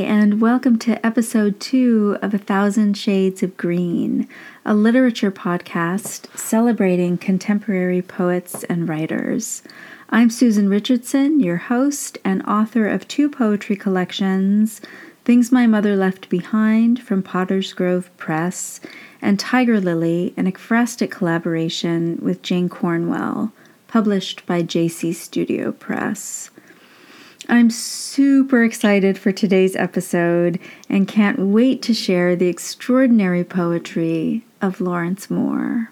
And welcome to episode two of A Thousand Shades of Green, a literature podcast celebrating contemporary poets and writers. I'm Susan Richardson, your host and author of two poetry collections Things My Mother Left Behind from Potter's Grove Press, and Tiger Lily, an ekphrastic collaboration with Jane Cornwell, published by JC Studio Press. I'm super excited for today's episode and can't wait to share the extraordinary poetry of Lawrence Moore.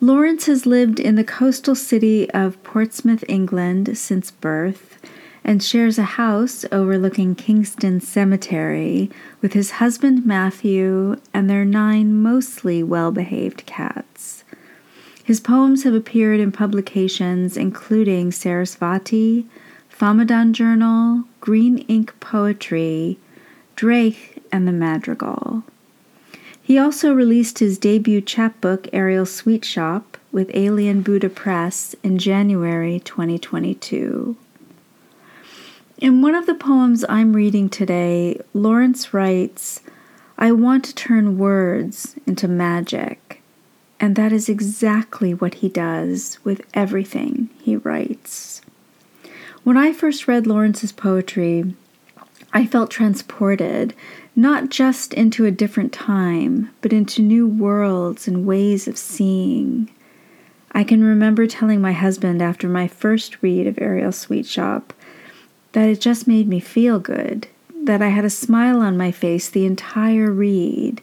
Lawrence has lived in the coastal city of Portsmouth, England since birth and shares a house overlooking Kingston Cemetery with his husband Matthew and their nine mostly well behaved cats. His poems have appeared in publications including Sarasvati, Fahmidan Journal, Green Ink Poetry, Dreich, and the Madrigal. He also released his debut chapbook, Aerial Sweetshop, with Alien Buddha Press in January 2022. In one of the poems I'm reading today, Lawrence writes, I want to turn words into magic. And that is exactly what he does with everything he writes. When I first read Lawrence's poetry, I felt transported not just into a different time, but into new worlds and ways of seeing. I can remember telling my husband after my first read of Aerial Sweetshop that it just made me feel good, that I had a smile on my face the entire read,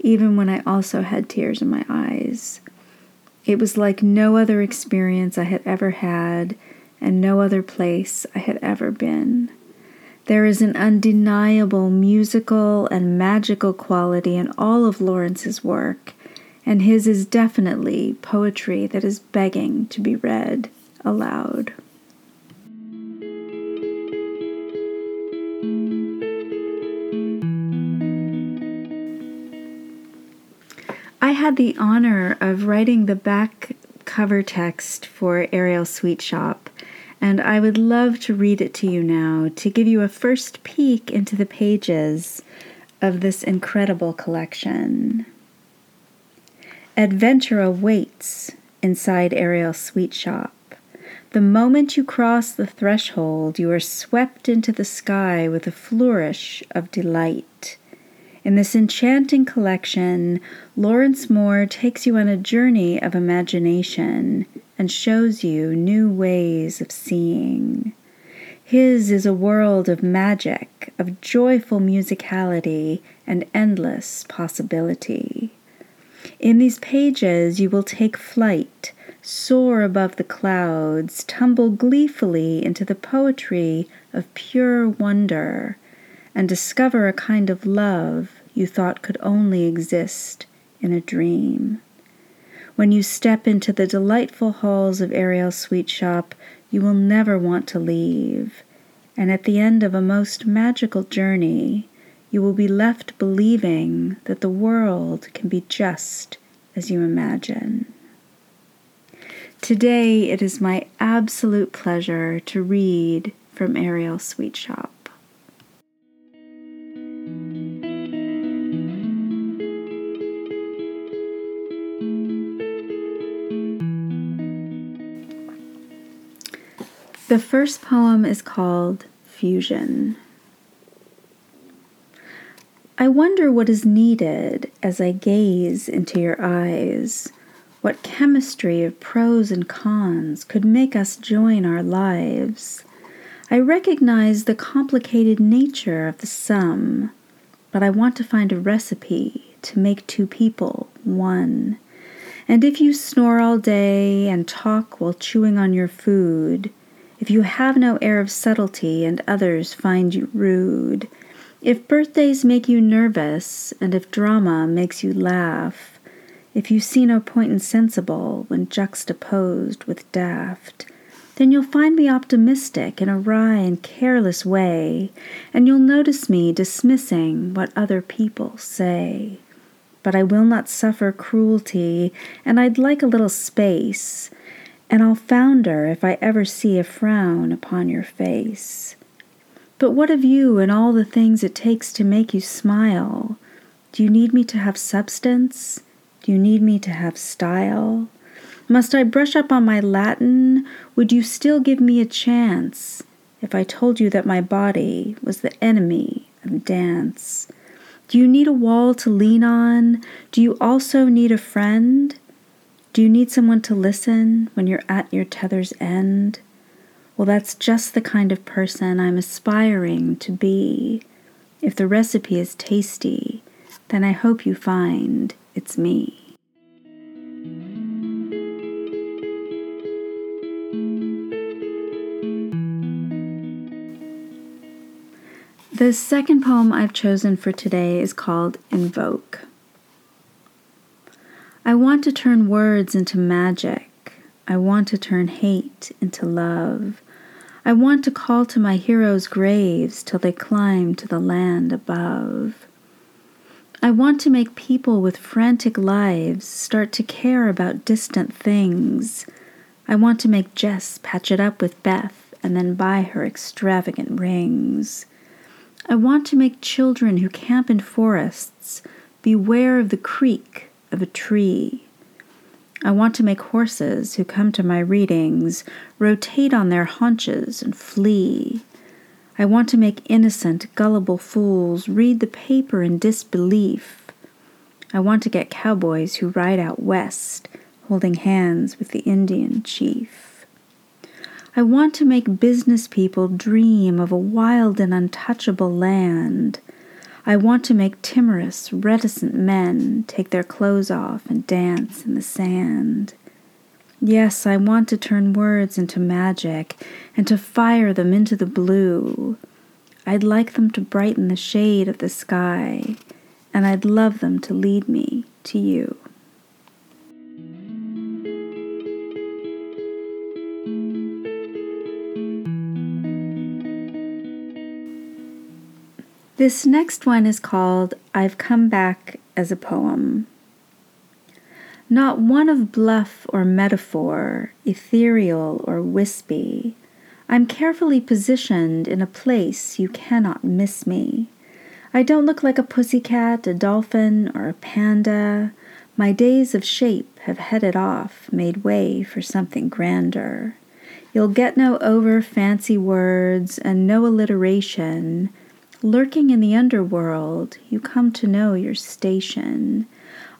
even when I also had tears in my eyes. It was like no other experience I had ever had and no other place I had ever been. There is an undeniable musical and magical quality in all of Lawrence's work, and his is definitely poetry that is begging to be read aloud. I had the honor of writing the back cover text for Aerial Sweetshop and I would love to read it to you now to give you a first peek into the pages of this incredible collection. Adventure awaits inside Aerial's sweet shop. The moment you cross the threshold, you are swept into the sky with a flourish of delight. In this enchanting collection, Lawrence Moore takes you on a journey of imagination and shows you new ways of seeing. His is a world of magic, of joyful musicality, and endless possibility. In these pages, you will take flight, soar above the clouds, tumble gleefully into the poetry of pure wonder, and discover a kind of love you thought could only exist in a dream. When you step into the delightful halls of Aerial's sweet shop, you will never want to leave. And at the end of a most magical journey, you will be left believing that the world can be just as you imagine. Today, it is my absolute pleasure to read from Aerial's Sweet The first poem is called Fusion. I wonder what is needed as I gaze into your eyes. What chemistry of pros and cons could make us join our lives? I recognize the complicated nature of the sum, but I want to find a recipe to make two people one. And if you snore all day and talk while chewing on your food, if you have no air of subtlety and others find you rude, if birthdays make you nervous and if drama makes you laugh, if you see no point in sensible when juxtaposed with daft, then you'll find me optimistic in a wry and careless way, and you'll notice me dismissing what other people say. But I will not suffer cruelty, and I'd like a little space and I'll founder if I ever see a frown upon your face. But what of you and all the things it takes to make you smile? Do you need me to have substance? Do you need me to have style? Must I brush up on my Latin? Would you still give me a chance if I told you that my body was the enemy of dance? Do you need a wall to lean on? Do you also need a friend? Do you need someone to listen when you're at your tether's end? Well, that's just the kind of person I'm aspiring to be. If the recipe is tasty, then I hope you find it's me. The second poem I've chosen for today is called Invoke. I want to turn words into magic. I want to turn hate into love. I want to call to my heroes' graves till they climb to the land above. I want to make people with frantic lives start to care about distant things. I want to make Jess patch it up with Beth and then buy her extravagant rings. I want to make children who camp in forests beware of the creak of a tree. I want to make horses who come to my readings rotate on their haunches and flee. I want to make innocent, gullible fools read the paper in disbelief. I want to get cowboys who ride out west holding hands with the Indian chief. I want to make business people dream of a wild and untouchable land I want to make timorous, reticent men take their clothes off and dance in the sand. Yes, I want to turn words into magic and to fire them into the blue. I'd like them to brighten the shade of the sky, and I'd love them to lead me to you. This next one is called I've Come Back as a Poem. Not one of bluff or metaphor, ethereal or wispy. I'm carefully positioned in a place you cannot miss me. I don't look like a pussycat, a dolphin, or a panda. My days of shape have headed off, made way for something grander. You'll get no over fancy words and no alliteration Lurking in the underworld, you come to know your station.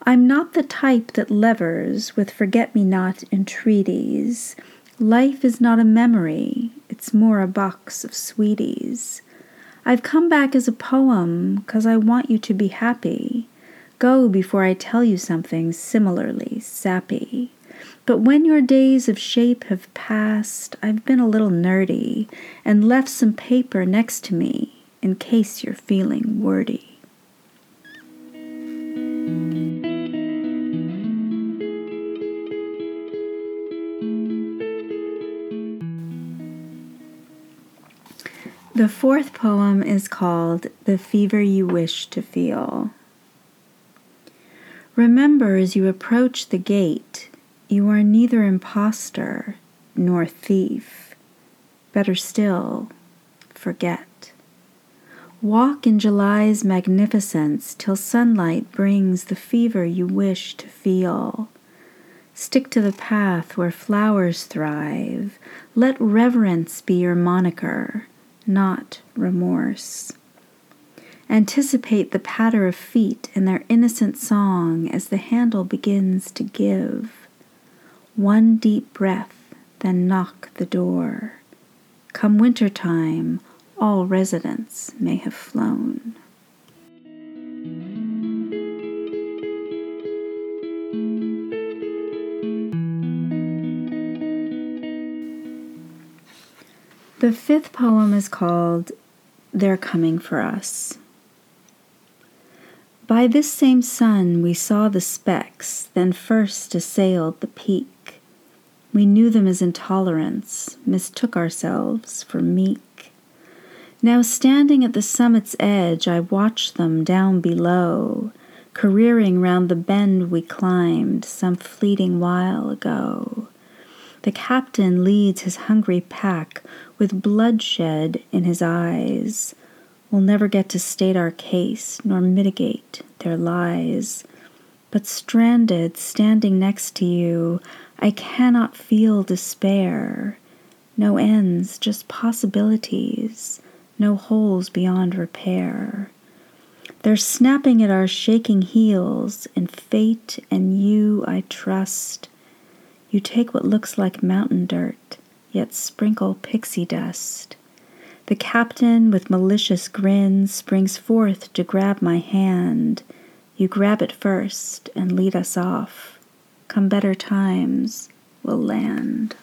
I'm not the type that levers with forget me not entreaties. Life is not a memory, it's more a box of sweeties. I've come back as a poem 'cause I want you to be happy. Go before I tell you something similarly sappy. But when your days of shape have passed, I've been a little nerdy and left some paper next to me in case you're feeling wordy. The fourth poem is called The Fever You Wish to Feel. Remember as you approach the gate, you are neither impostor nor thief. Better still, forget. Walk in July's magnificence till sunlight brings the fever you wish to feel. Stick to the path where flowers thrive. Let reverence be your moniker, not remorse. Anticipate the patter of feet and their innocent song as the handle begins to give. One deep breath, then knock the door. Come winter time, all residents may have flown. The fifth poem is called They're Coming for Us. By this same sun we saw the specks, then first assailed the peak. We knew them as intolerance, mistook ourselves for meek. Now, standing at the summit's edge, I watch them down below, careering round the bend we climbed some fleeting while ago. The captain leads his hungry pack with bloodshed in his eyes, We'll never get to state our case nor mitigate their lies. But stranded, standing next to you, I cannot feel despair. No ends, just possibilities, no holes beyond repair. They're snapping at our shaking heels. and fate and you I trust. You take what looks like mountain dirt, yet sprinkle pixie dust. The captain, with malicious grin, springs forth to grab my hand. You grab it first and lead us off. Come better times, we'll land.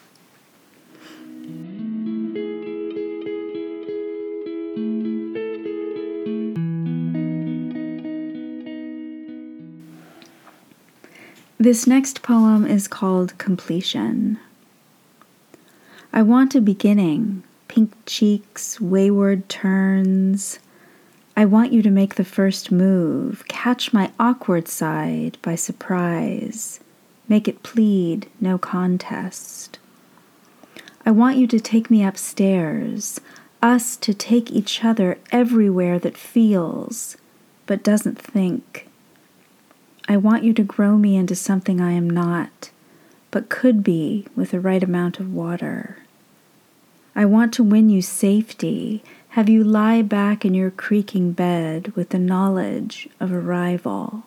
This next poem is called Completion. I want a beginning, pink cheeks, wayward turns. I want you to make the first move, catch my awkward side by surprise, make it plead, no contest. I want you to take me upstairs, us to take each other everywhere that feels, but doesn't think I want you to grow me into something I am not, but could be with the right amount of water. I want to win you safety, have you lie back in your creaking bed with the knowledge of arrival.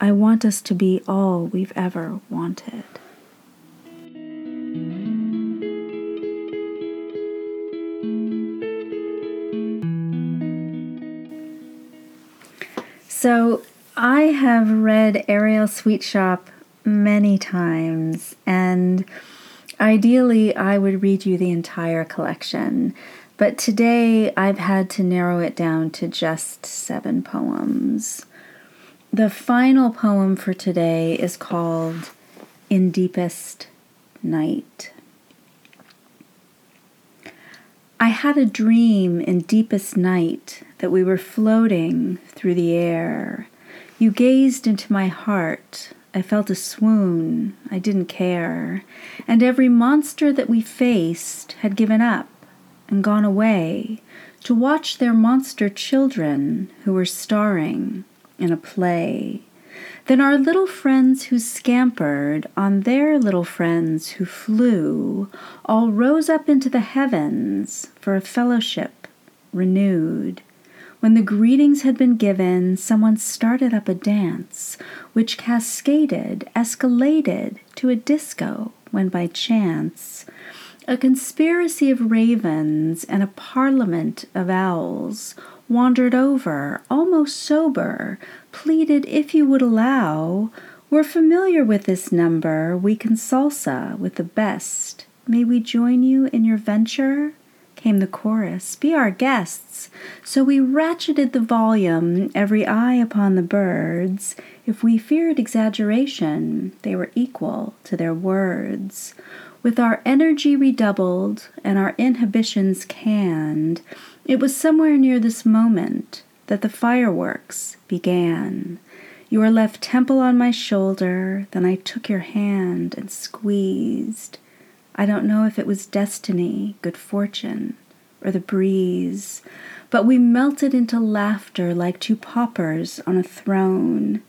I want us to be all we've ever wanted. So, I have read Aerial Sweetshop many times, and ideally, I would read you the entire collection. But today, I've had to narrow it down to just seven poems. The final poem for today is called In Deepest Night. I had a dream in deepest night that we were floating through the air you gazed into my heart. I felt a swoon. I didn't care. And every monster that we faced had given up and gone away to watch their monster children who were starring in a play. Then our little friends who scampered on their little friends who flew all rose up into the heavens for a fellowship renewed. When the greetings had been given, someone started up a dance, which cascaded, escalated to a disco when by chance a conspiracy of ravens and a parliament of owls wandered over, almost sober, pleaded if you would allow. We're familiar with this number, we can salsa with the best. May we join you in your venture? Came the chorus. Be our guests. So we ratcheted the volume, every eye upon the birds. If we feared exaggeration, they were equal to their words. With our energy redoubled and our inhibitions canned, it was somewhere near this moment that the fireworks began. Your left temple on my shoulder, then I took your hand and squeezed. I don't know if it was destiny, good fortune, or the breeze, but we melted into laughter like two paupers on a throne,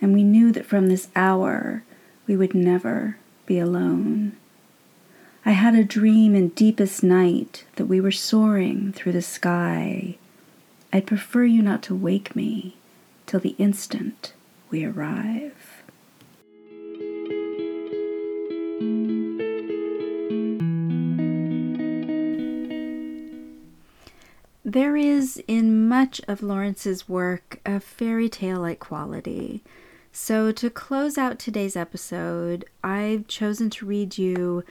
and we knew that from this hour we would never be alone. I had a dream in deepest night that we were soaring through the sky. I'd prefer you not to wake me till the instant we arrive. There is in much of Lawrence's work a fairy tale like quality. So, to close out today's episode, I've chosen to read you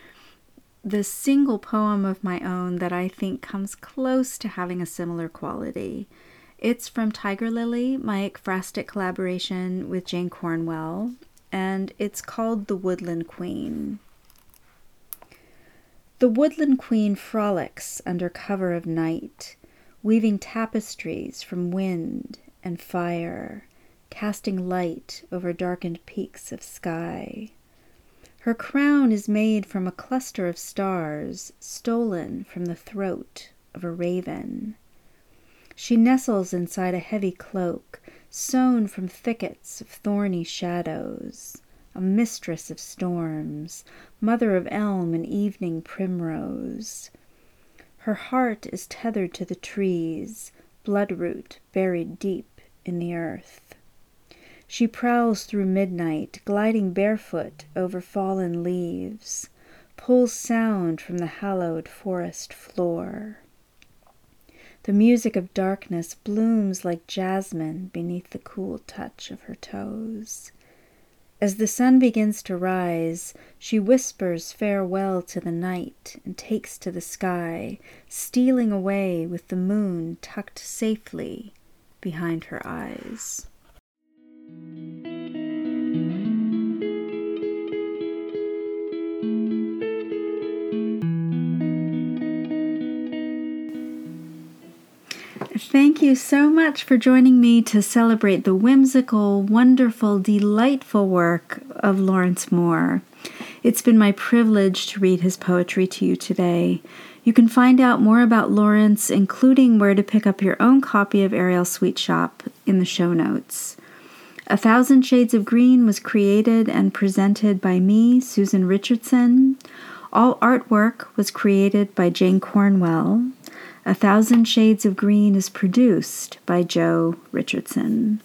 the single poem of my own that I think comes close to having a similar quality. It's from Tiger Lily, my ekphrastic collaboration with Jane Cornwell, and it's called The Woodland Queen. The woodland queen frolics under cover of night weaving tapestries from wind and fire, casting light over darkened peaks of sky. Her crown is made from a cluster of stars stolen from the throat of a raven. She nestles inside a heavy cloak sewn from thickets of thorny shadows, a mistress of storms, mother of elm and evening primrose. Her heart is tethered to the trees, bloodroot buried deep in the earth. She prowls through midnight, gliding barefoot over fallen leaves, pulls sound from the hallowed forest floor. The music of darkness blooms like jasmine beneath the cool touch of her toes. As the sun begins to rise, she whispers farewell to the night and takes to the sky, stealing away with the moon tucked safely behind her eyes. Thank you so much for joining me to celebrate the whimsical, wonderful, delightful work of Lawrence Moore. It's been my privilege to read his poetry to you today. You can find out more about Lawrence, including where to pick up your own copy of Aerial Sweetshop, in the show notes. A Thousand Shades of Green was created and presented by me, Susan Richardson. All artwork was created by Jane Cornwell. A Thousand Shades of Green is produced by Joe Richardson.